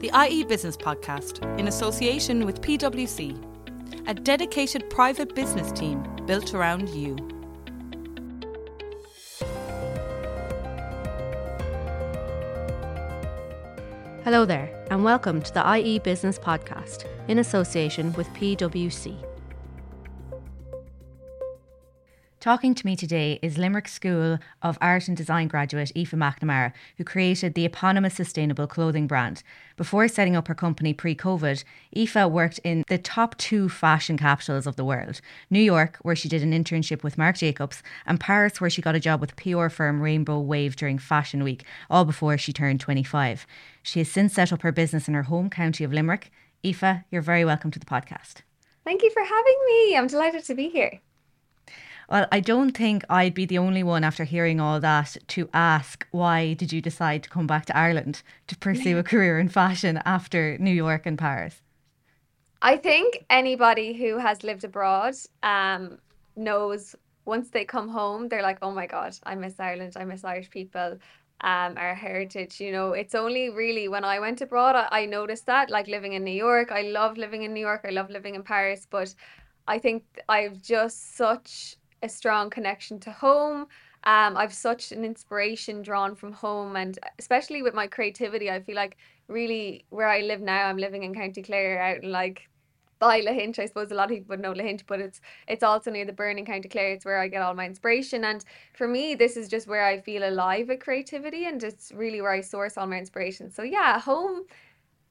the IE Business Podcast in association with PwC, a dedicated private business team built around you. Hello there, and welcome to the IE Business Podcast in association with PwC. Talking to me today is Limerick School of Art and Design graduate Aoife McNamara, who created the eponymous sustainable clothing brand. Before setting up her company pre COVID, Aoife worked in the top two fashion capitals of the world New York, where she did an internship with Marc Jacobs, and Paris, where she got a job with PR firm Rainbow Wave during Fashion Week, all before she turned 25. She has since set up her business in her home county of Limerick. Aoife, you're very welcome to the podcast. Thank you for having me. I'm delighted to be here. Well, I don't think I'd be the only one after hearing all that to ask why did you decide to come back to Ireland to pursue a career in fashion after New York and Paris? I think anybody who has lived abroad um, knows once they come home, they're like, oh my God, I miss Ireland. I miss Irish people, um, our heritage. You know, it's only really when I went abroad, I, I noticed that, like living in New York. I love living in New York. I love living in Paris. But I think I've just such a strong connection to home. Um, I've such an inspiration drawn from home, and especially with my creativity, I feel like really where I live now, I'm living in County Clare, out in like by Lahinch. I suppose a lot of people would know Lahinch, but it's it's also near the Burren County Clare. It's where I get all my inspiration, and for me, this is just where I feel alive with creativity, and it's really where I source all my inspiration. So yeah, home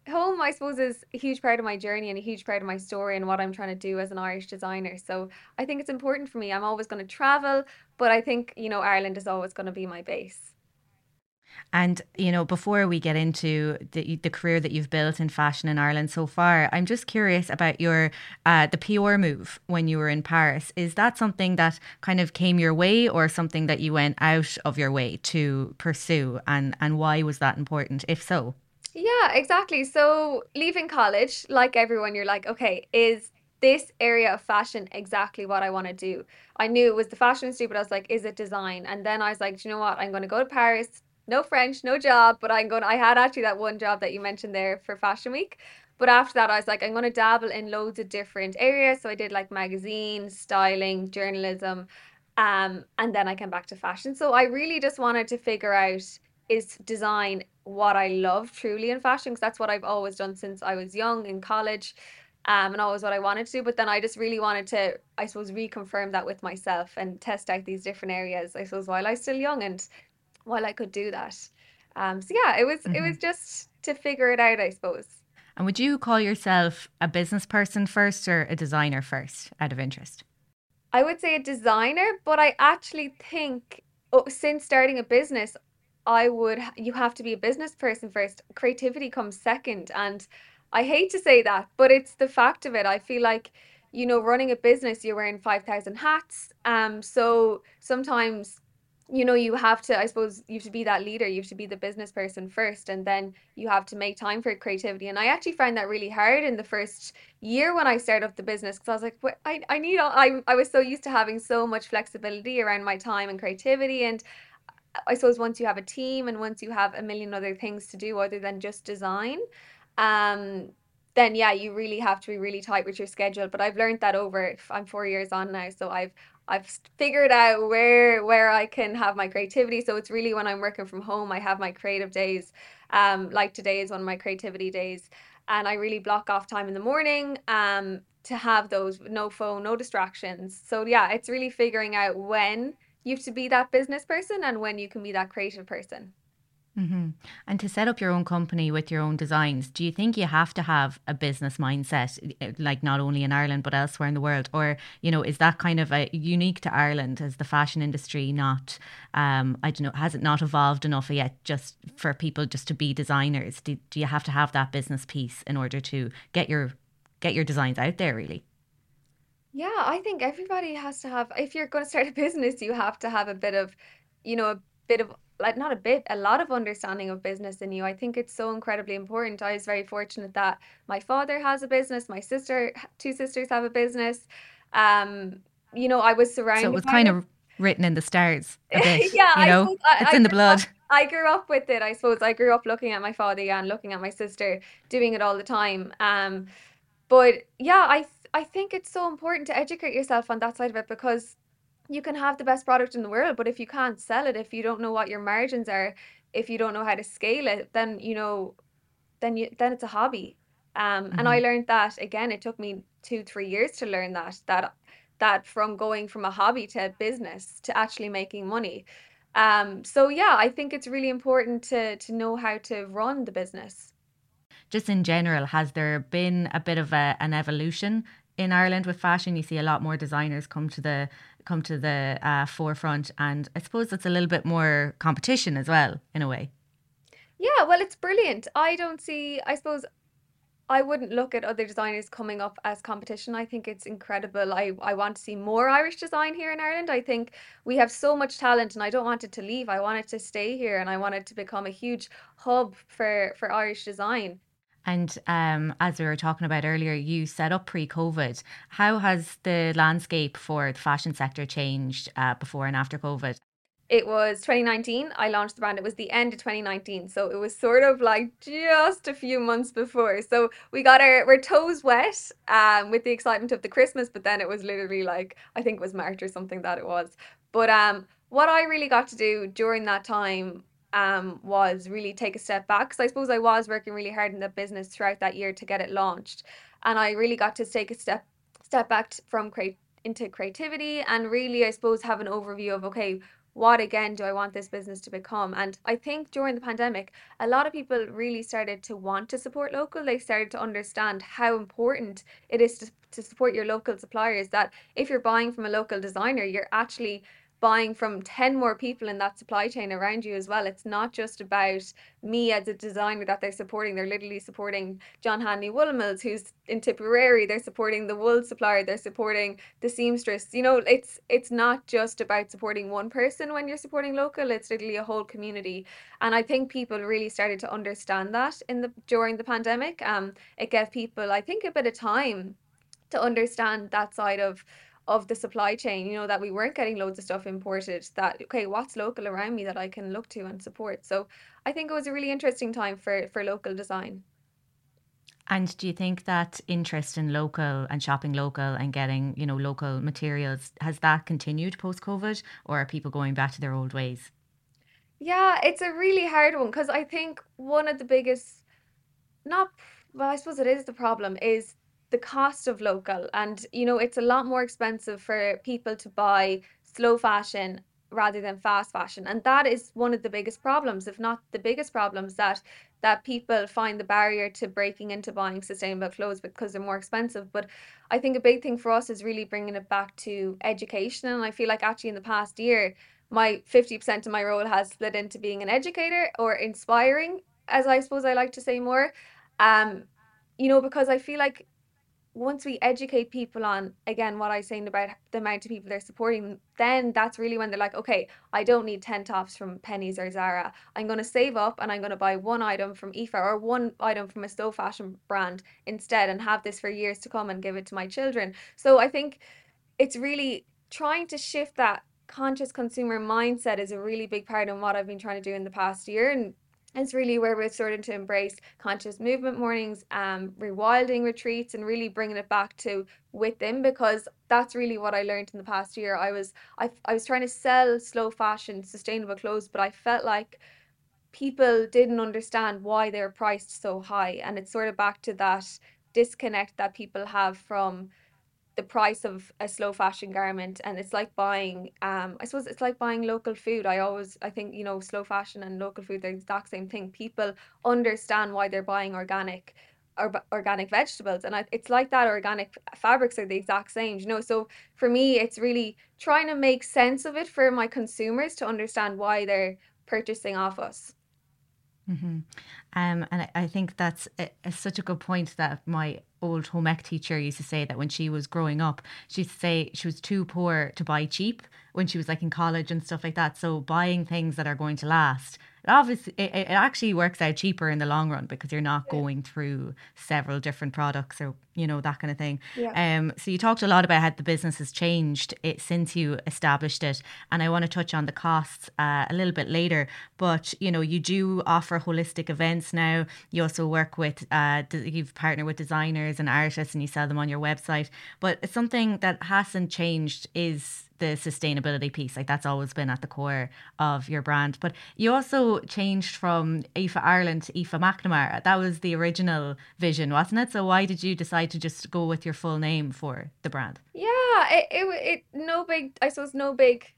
home i suppose is a huge part of my journey and a huge part of my story and what i'm trying to do as an irish designer so i think it's important for me i'm always going to travel but i think you know ireland is always going to be my base and you know, before we get into the the career that you've built in fashion in Ireland so far, I'm just curious about your uh, the PR move when you were in Paris. Is that something that kind of came your way, or something that you went out of your way to pursue? And and why was that important, if so? Yeah, exactly. So leaving college, like everyone, you're like, okay, is this area of fashion exactly what I want to do? I knew it was the fashion industry, but I was like, is it design? And then I was like, do you know what? I'm going to go to Paris. No French, no job, but I'm going. I had actually that one job that you mentioned there for Fashion Week. But after that, I was like, I'm going to dabble in loads of different areas. So I did like magazines, styling, journalism, um, and then I came back to fashion. So I really just wanted to figure out is design what I love truly in fashion because that's what I've always done since I was young in college um, and always what I wanted to do. But then I just really wanted to, I suppose, reconfirm that with myself and test out these different areas, I suppose, while I was still young and while I could do that. Um, so yeah, it was mm-hmm. it was just to figure it out, I suppose. And would you call yourself a business person first or a designer first out of interest? I would say a designer, but I actually think oh, since starting a business, I would you have to be a business person first. Creativity comes second and I hate to say that, but it's the fact of it. I feel like you know running a business you're wearing 5000 hats. Um so sometimes you know you have to i suppose you have to be that leader you have to be the business person first and then you have to make time for creativity and i actually find that really hard in the first year when i started up the business because i was like I, I need all, I, I was so used to having so much flexibility around my time and creativity and I suppose once you have a team and once you have a million other things to do other than just design, um, then yeah, you really have to be really tight with your schedule. But I've learned that over. I'm four years on now, so I've I've figured out where where I can have my creativity. So it's really when I'm working from home, I have my creative days. Um, like today is one of my creativity days, and I really block off time in the morning. Um, to have those no phone, no distractions. So yeah, it's really figuring out when you have to be that business person and when you can be that creative person. Mm-hmm. And to set up your own company with your own designs, do you think you have to have a business mindset, eh, like not only in Ireland but elsewhere in the world, or you know, is that kind of a unique to Ireland? As the fashion industry not, um, I don't know, has it not evolved enough yet, just for people just to be designers? Do, do you have to have that business piece in order to get your get your designs out there? Really? Yeah, I think everybody has to have, if you're going to start a business, you have to have a bit of, you know, a bit of, like, not a bit, a lot of understanding of business in you. I think it's so incredibly important. I was very fortunate that my father has a business, my sister, two sisters have a business. Um, you know, I was surrounded. So it was kind of written in the stars a bit. yeah, you know, I, it's in the blood. I grew up with it. I suppose I grew up looking at my father and looking at my sister doing it all the time. Um, but yeah, I I think it's so important to educate yourself on that side of it because you can have the best product in the world, but if you can't sell it, if you don't know what your margins are, if you don't know how to scale it, then you know, then you then it's a hobby. Um, and I hmm learned that again. It took me two, three years to learn that that that from going from a hobby to a business to actually making money. Um, so yeah, I think it's really important to to know how to run the business. Just in general, has there been a bit of a, an evolution in Ireland with fashion? You see a lot more designers come to the come to the uh, forefront, and I suppose it's a little bit more competition as well, in a way. Yeah, well, it's brilliant. I don't see, I suppose I wouldn't look at other designers coming up as competition. I think it's incredible. I, I want to see more Irish design here in Ireland. I think we have so much talent and I don't want it to leave. I want it to stay here and I want it to become a huge hub for, for Irish design. And um, as we were talking about earlier, you set up pre-COVID. How has the landscape for the fashion sector changed uh, before and after COVID? It was 2019. I launched the brand. It was the end of 2019. So it was sort of like just a few months before. So we got our, our toes wet um, with the excitement of the Christmas, but then it was literally like, I think it was March or something that it was. But um, what I really got to do during that time um, was really take a step back. Because I suppose I was working really hard in the business throughout that year to get it launched. And I really got to take a step step back from into creativity and really, I suppose, have an overview of okay, what again do I want this business to become? And I think during the pandemic, a lot of people really started to want to support local. They started to understand how important it is to, to support your local suppliers. That if you're buying from a local designer, you're actually buying from 10 more people in that supply chain around you as well. It's not just about me as a designer that they're supporting. They're literally supporting John Hanly Wool Mills, who's in Tipperary. They're supporting the wool supplier. They're supporting the seamstress. You know, it's it's not just about supporting one person when you're supporting local. It's literally a whole community. And I think people really started to understand that in the during the pandemic. Um, it gave people, I think, a bit of time to understand that side of of the supply chain, you know, that we weren't getting loads of stuff imported, that okay, what's local around me that I can look to and support. So I think it was a really interesting time for for local design. And do you think that interest in local and shopping local and getting, you know, local materials has that continued post COVID, or are people going back to their old ways? Yeah, it's a really hard one because I think one of the biggest not well, I suppose it is the problem is the cost of local. And, you know, it's a lot more expensive for people to buy slow fashion rather than fast fashion. And that is one of the biggest problems, if not the biggest problems that that people find the barrier to breaking into buying sustainable clothes because they're more expensive. But I think a big thing for us is really bringing it back to education. And I feel like actually in the past year, my 50% of my role has split into being an educator or inspiring, as I suppose I like to say more. Um, you know, because I feel like once we educate people on again what I was saying about the amount of people they're supporting, then that's really when they're like, okay, I don't need 10 tops from Penneys or Zara. I'm going to save up and I'm going to buy one item from Aoife or one item from a slow fashion brand instead and have this for years to come and give it to my children. So I think it's really trying to shift that conscious consumer mindset is a really big part of what I've been trying to do in the past year. And it's really where we're starting to embrace conscious movement mornings, um, rewilding retreats, and really bringing it back to within because that's really what I learned in the past year. I was I, I was trying to sell slow fashion, sustainable clothes, but I felt like people didn't understand why they're priced so high, and it's sort of back to that disconnect that people have from the price of a slow fashion garment and it's like buying um I suppose it's like buying local food. I always I think you know slow fashion and local food they're the exact same thing. People understand why they're buying organic or organic vegetables and I, it's like that organic fabrics are the exact same you know so for me it's really trying to make sense of it for my consumers to understand why they're purchasing off us hmm Um, and I, I think that's a, a, such a good point that my old home ec teacher used to say that when she was growing up, she'd say she was too poor to buy cheap when she was like in college and stuff like that. So buying things that are going to last obviously it, it actually works out cheaper in the long run because you're not going through several different products or you know that kind of thing. Yeah. um so you talked a lot about how the business has changed it since you established it and i want to touch on the costs uh, a little bit later. But you know you do offer holistic events now. You also work with uh you've partnered with designers and artists and you sell them on your website. But something that hasn't changed is the sustainability piece. Like that's always been at the core of your brand. But you also changed from Aoife Ireland to Aoife McNamara. That was the original vision, wasn't it? So why did you decide to just go with your full name for the brand? Yeah, it it, it no big. I suppose no big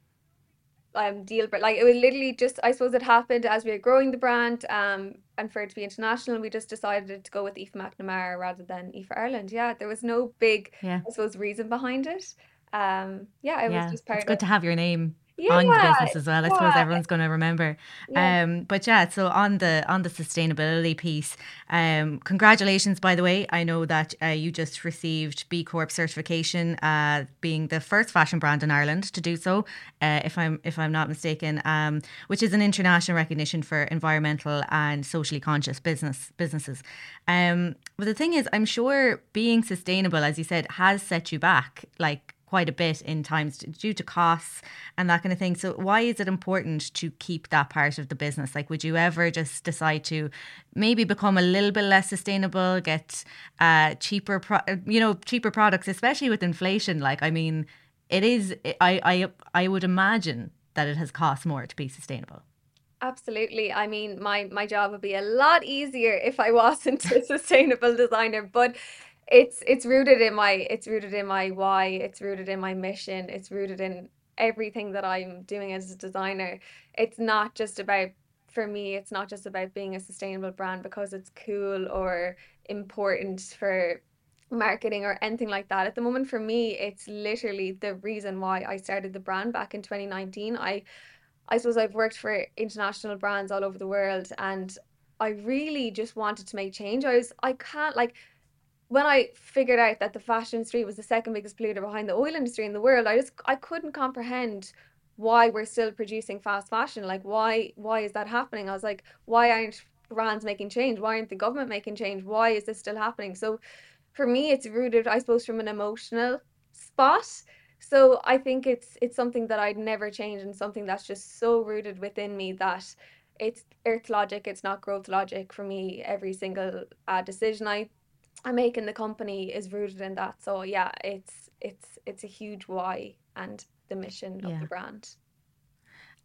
um deal but like it was literally just I suppose it happened as we were growing the brand um and for it to be international we just decided to go with Aoife McNamara rather than Aoife Ireland yeah there was no big yeah. I suppose reason behind it um yeah it yeah, was just part it's good to have your name yeah, on the business as well. I yeah. suppose everyone's going to remember. Yeah. Um, but yeah, so on the on the sustainability piece, um, congratulations by the way. I know that uh, you just received B Corp certification, uh, being the first fashion brand in Ireland to do so, uh, if I'm if I'm not mistaken, um, which is an international recognition for environmental and socially conscious business businesses. Um, but the thing is, I'm sure being sustainable, as you said, has set you back. Like quite a bit in times due to costs and that kind of thing. So why is it important to keep that part of the business? Like, would you ever just decide to maybe become a little bit less sustainable, get uh, cheaper, pro- uh, you know, cheaper products, especially with inflation? Like, I mean, it is. I I I would imagine that it has cost more to be sustainable. Absolutely. I mean, my my job would be a lot easier if I wasn't a sustainable designer, but it's it's rooted in my it's rooted in my why it's rooted in my mission it's rooted in everything that i'm doing as a designer. It's not just about for me it's not just about being a sustainable brand because it's cool or important for marketing or anything like that. At the moment for me it's literally the reason why i started the brand back in 2019 i i suppose i've worked for international brands all over the world and i really just wanted to make change. I was i can't like when I figured out that the fashion industry was the second biggest polluter behind the oil industry in the world, I just I couldn't comprehend why we're still producing fast fashion. Like why why is that happening? I was like, why aren't brands making change? Why aren't the government making change? Why is this still happening? So for me it's rooted, I suppose, from an emotional spot. So I think it's it's something that I'd never change and something that's just so rooted within me that it's earth logic, it's not growth logic for me. Every single uh, decision I I make in the company is rooted in that. So yeah, it's it's it's a huge why and the mission of the brand.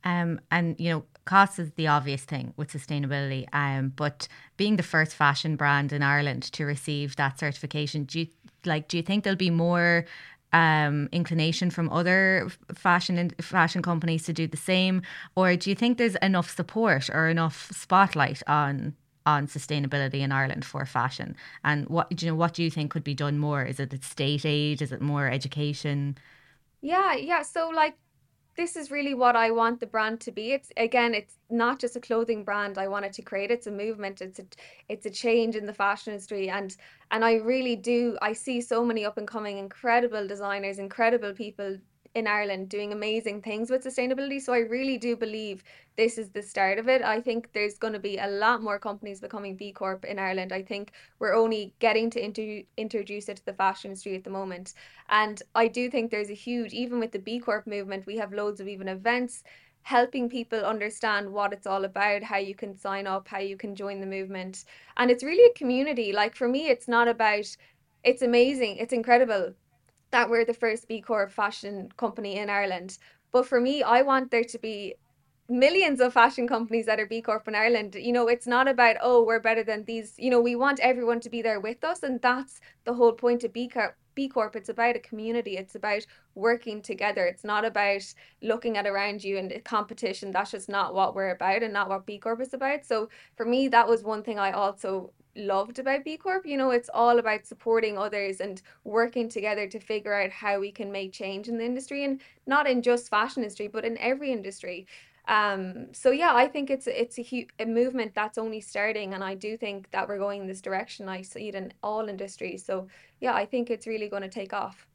Um, and you know, cost is the obvious thing with sustainability. Um, but being the first fashion brand in Ireland to receive that certification, do you like? Do you think there'll be more um, inclination from other fashion and fashion companies to do the same, or do you think there's enough support or enough spotlight on on sustainability in Ireland for fashion? And what do you know, what do you think could be done more? Is it the state aid? Is it more education? Yeah, yeah. So like this is really what I want the brand to be. It's again, it's not just a clothing brand I wanted to create. It's a movement. It's a it's a change in the fashion industry, and and I really do. I see so many up and coming, incredible designers, incredible people in Ireland doing amazing things with sustainability. So I really do believe this is the start of it. I think there's going to be a lot more companies becoming B Corp in Ireland. I think we're only getting to inter- introduce it to the fashion industry at the moment. And I do think there's a huge, even with the B Corp movement, we have loads of even events helping people understand what it's all about, how you can sign up, how you can join the movement. And it's really a community. Like for me, it's not about, it's amazing, it's incredible that we're the first B Corp fashion company in Ireland. But for me, I want there to be millions of fashion companies that are B Corp in Ireland. You know, it's not about, oh, we're better than these. You know, we want everyone to be there with us. And that's the whole point of B Corp. B Corp, it's about a community. It's about working together. It's not about looking at around you and competition. That's just not what we're about and not what B Corp is about. So for me, that was one thing I also loved about B Corp. You know, it's all about supporting others and working together to figure out how we can make change in the industry and not in just fashion industry, but in every industry. Um, so yeah, I think it's it's a, hu- a movement that's only starting, and I do think that we're going in this direction. I see it in all industries. So yeah, I think it's really going to take off.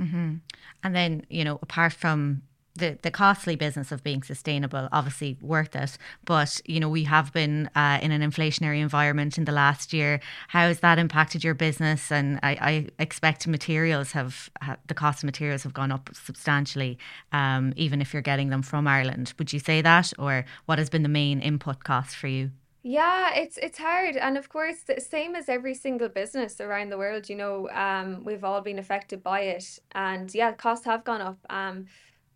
Mm-hmm. And then, you know, apart from the, the costly business of being sustainable, obviously worth it. But, you know, we have been uh, in an inflationary environment in the last year. How has that impacted your business? And I, I expect materials have, the cost of materials have gone up substantially, um, even if you're getting them from Ireland. Would you say that? Or what has been the main input cost for you? Yeah, it's it's hard, and of course, the same as every single business around the world, you know, um, we've all been affected by it, and yeah, costs have gone up. Um,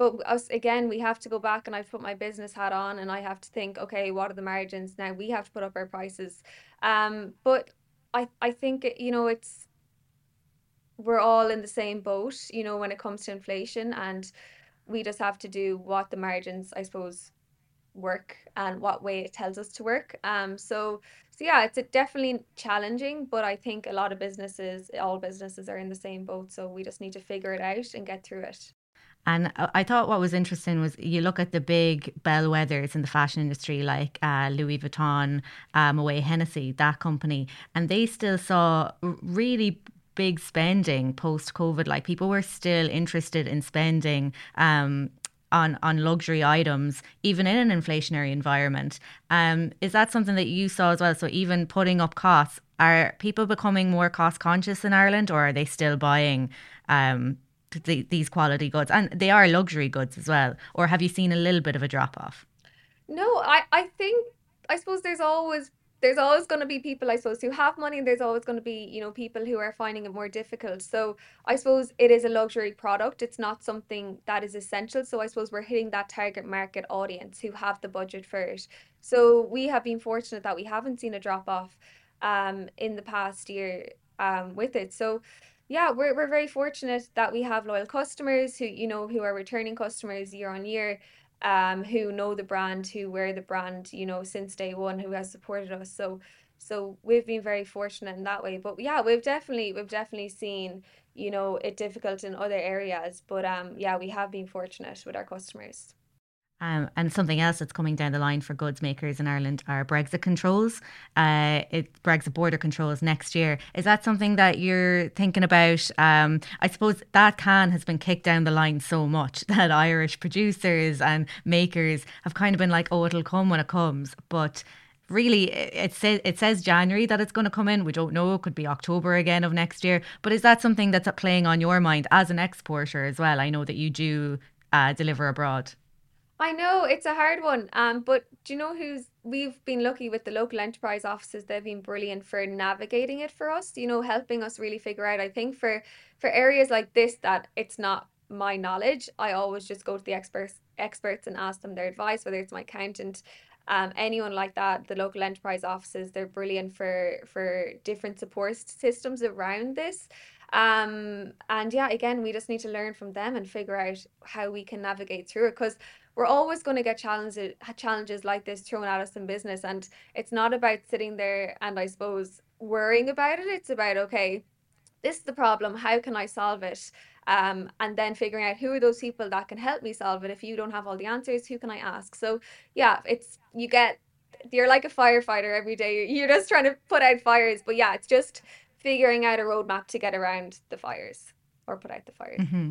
but us again, we have to go back, and I've put my business hat on, and I have to think, okay, what are the margins now? We have to put up our prices. Um, but I I think you know it's we're all in the same boat, you know, when it comes to inflation, and we just have to do what the margins, I suppose work and what way it tells us to work. Um, so so yeah, it's definitely challenging, but I think a lot of businesses, all businesses, are in the same boat. So we just need to figure it out and get through it. And I thought what was interesting was you look at the big bellwethers in the fashion industry, like uh, Louis Vuitton, uh, Moet Hennessy, that company, and they still saw really big spending post COVID. Like people were still interested in spending um, on on luxury items, even in an inflationary environment. Um, is that something that you saw as well? So even putting up costs, are people becoming more cost conscious in Ireland, or are they still buying? Um, the, these quality goods and they are luxury goods as well or have you seen a little bit of a drop off no i i think i suppose there's always there's always going to be people, I suppose, who have money. And there's always going to be, you know, people who are finding it more difficult. So I suppose it is a luxury product. It's not something that is essential. So I suppose we're hitting that target market audience who have the budget for it. So we have been fortunate that we haven't seen a drop off um, in the past year um, with it. So yeah, we're, we're very fortunate that we have loyal customers who, you know, who are returning customers year on year um, who know the brand, who wear the brand, you know, since day one, who has supported us. So so we've been very fortunate in that way. But yeah, we've definitely we've definitely seen, you know, it difficult in other areas. But um yeah, we have been fortunate with our customers. Um, and something else that's coming down the line for goods makers in Ireland are Brexit controls. Uh, it, Brexit border controls next year. Is that something that you're thinking about? Um, I suppose that can has been kicked down the line so much that Irish producers and makers have kind of been like, oh, it'll come when it comes. But really it says it says January that it's going to come in. We don't know. It could be October again of next year. But is that something that's playing on your mind as an exporter as well? I know that you do uh, deliver abroad. I know it's a hard one. Um, but do you know who's we've been lucky with the local enterprise offices, they've been brilliant for navigating it for us, you know, helping us really figure out. I think for for areas like this that it's not my knowledge, I always just go to the experts experts and ask them their advice, whether it's my accountant, um, anyone like that, the local enterprise offices, they're brilliant for for different support systems around this. Um, and yeah, again, we just need to learn from them and figure out how we can navigate through it because we're always going to get challenges challenges like this thrown at us in business and it's not about sitting there and I suppose worrying about it it's about okay this is the problem how can I solve it? Um, and then figuring out who are those people that can help me solve it. If you don't have all the answers who can I ask? So yeah it's you get you're like a firefighter every day you're just trying to put out fires but yeah it's just figuring out a roadmap to get around the fires or put out the fires mm-hmm.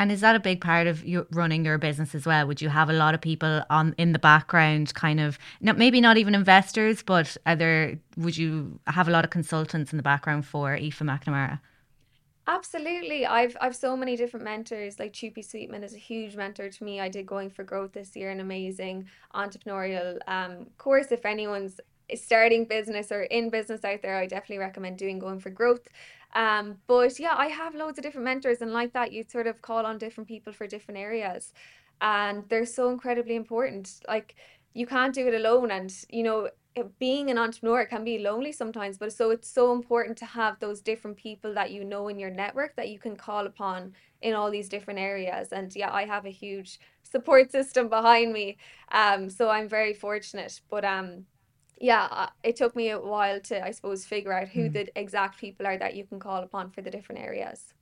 And is that a big part of you running your business as well? Would you have a lot of people on in the background, kind of not maybe not even investors, but are there? Would you have a lot of consultants in the background for Aoife McNamara? Absolutely. I've I've so many different mentors. Like Chupi Sweetman is a huge mentor to me. I did going for growth this year, an amazing entrepreneurial um course. If anyone's starting business or in business out there, I definitely recommend doing going for growth. Um, but yeah, I have loads of different mentors, and like that, you sort of call on different people for different areas, and they're so incredibly important. Like you can't do it alone, and you know being an entrepreneur can be lonely sometimes but so it's so important to have those different people that you know in your network that you can call upon in all these different areas. And yeah i have a huge support system behind me. Um so i'm very fortunate. But um yeah, uh, it took me a while to, I suppose, figure out who mm. the exact people are that you can call upon for the different areas.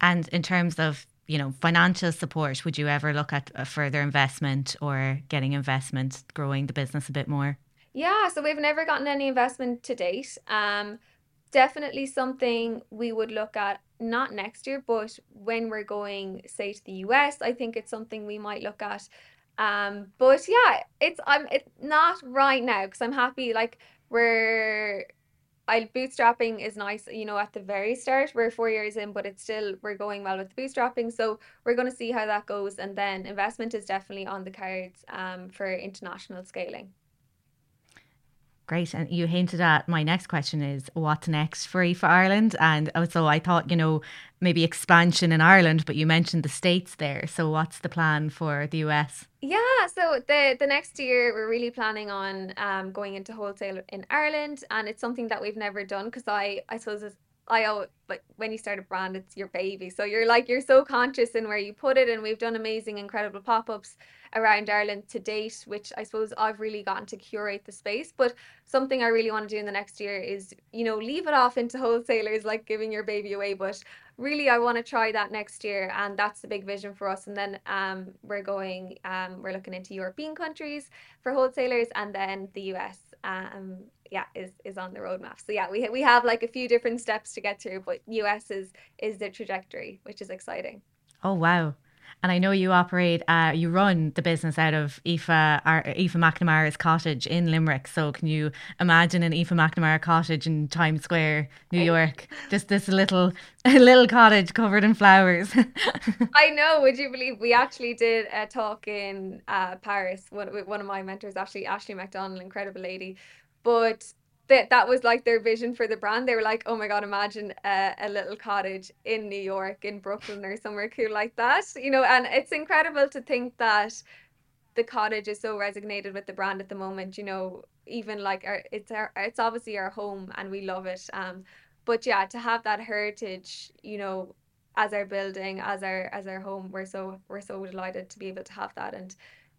And in terms of you know, financial support, would you ever look at a further investment or getting investment, growing the business a bit more? Yeah, so we've never gotten any investment to date. Um, definitely something we would look at not next year, but when we're going, say, to the US, I think it's something we might look at. Um, but yeah, it's I'm it's not right now because I'm happy. Like we're I bootstrapping is nice, you know, at the very start. We're four years in, but it's still we're going well with the bootstrapping. So we're going to see how that goes, and then investment is definitely on the cards um, for international scaling. Great. And you hinted at my next question is what's next for Aoife Ireland? And so I thought, you know, maybe expansion in Ireland, but you mentioned the States there. So what's the plan for the US? Yeah, so the the next year we're really planning on um, going into wholesale in Ireland, and it's something that we've never done because I I suppose it's, I always, like when you start a brand, it's your baby. So you're like you're so conscious in where you put it, and we've done amazing, incredible pop ups around Ireland to date, which I suppose I've really gotten to curate the space. But something I really want to do in the next year is, you know, leave it off into wholesalers like giving your baby away. But really, I want to try that next year, and that's the big vision for us. And then um, we're going, um, we're looking into European countries for wholesalers, and then the US. Um, yeah, is is on the roadmap. So yeah, we we have like a few different steps to get through, but US is is the trajectory, which is exciting. Oh wow! And I know you operate, uh, you run the business out of Aoife, Aoife McNamara's cottage in Limerick. So can you imagine an Aoife McNamara cottage in Times Square, New York? Just this little, little cottage covered in flowers. I know. Would you believe we actually did a talk in uh, Paris? One, one of my mentors, actually, Ashley McDonald, incredible lady. But that that was like their vision for the brand. They were like, "Oh my god, imagine a, a, little cottage in New York, in Brooklyn, or somewhere cool like that." You know, and it's incredible to think that the cottage is so resonated with the brand at the moment. You know, even like our, it's our it's obviously our home and we love it. Um, but yeah, to have that heritage, you know, as our building, as our as our home, we're so we're so delighted to be able to have that and.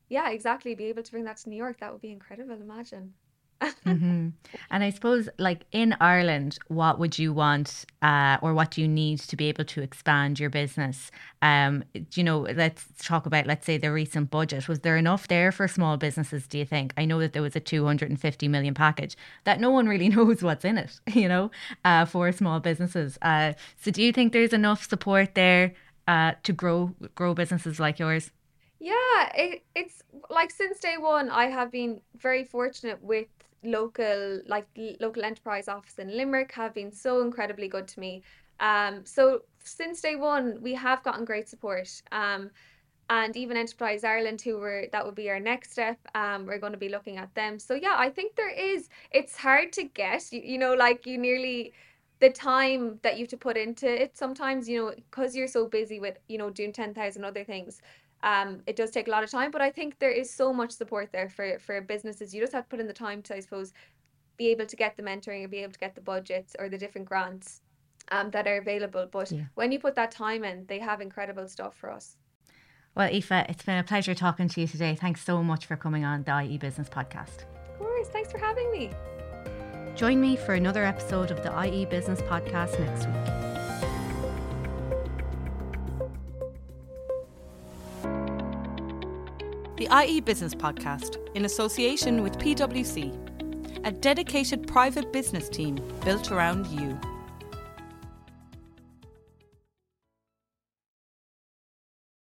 Yeah, exactly. Be able to bring that to New York, that would be incredible. Imagine mm-hmm. And I suppose, like in Ireland, what would you want, uh, or what do you need to be able to expand your business? Um, you know, let's talk about, let's say, the recent budget. Was there enough there for small businesses? Do you think? I know that there was a two hundred and fifty million package that no one really knows what's in it. You know, uh, for small businesses. Uh, so, do you think there's enough support there uh, to grow grow businesses like yours? Yeah, it, it's like since day one, I have been very fortunate with local like local enterprise office in Limerick have been so incredibly good to me. Um, so since day one, we have gotten great support. Um, and even Enterprise Ireland, who were that would be our next step. Um, we're going to be looking at them. So yeah, I think there is. It's hard to get. You, you know, like you nearly the time that you have to put into it. Sometimes you know because you're so busy with you know doing ten thousand other things um, it does take a lot of time, but I think there is so much support there for for businesses. You just have to put in the time to, I suppose, be able to get the mentoring and be able to get the budgets or the different grants um, that are available. But yeah. when you put that time in, they have incredible stuff for us. Well, Aoife, it's been a pleasure talking to you today. Thanks so much for coming on the IE Business Podcast. Of course. Thanks for having me. Join me for another episode of the IE Business Podcast next week. The IE Business Podcast in association with PwC, a dedicated private business team built around you.